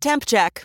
Temp check.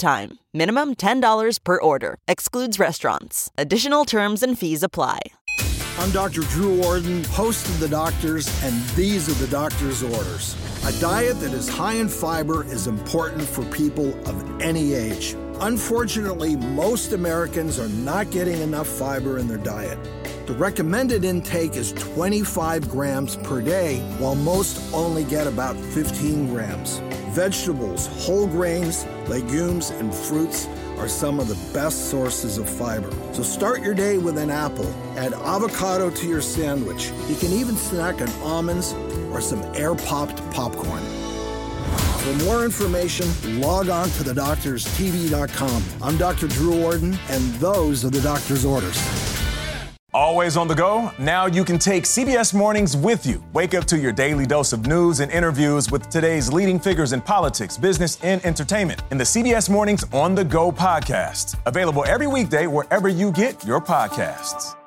time. Minimum $10 per order. Excludes restaurants. Additional terms and fees apply. I'm Dr. Drew Ordon, host of The Doctors, and these are the doctor's orders. A diet that is high in fiber is important for people of any age. Unfortunately, most Americans are not getting enough fiber in their diet. Recommended intake is 25 grams per day, while most only get about 15 grams. Vegetables, whole grains, legumes, and fruits are some of the best sources of fiber. So start your day with an apple. Add avocado to your sandwich. You can even snack on almonds or some air popped popcorn. For more information, log on to thedoctorstv.com. I'm Dr. Drew Ordon, and those are the doctor's orders. Always on the go? Now you can take CBS Mornings with you. Wake up to your daily dose of news and interviews with today's leading figures in politics, business, and entertainment in the CBS Mornings On the Go podcast. Available every weekday wherever you get your podcasts.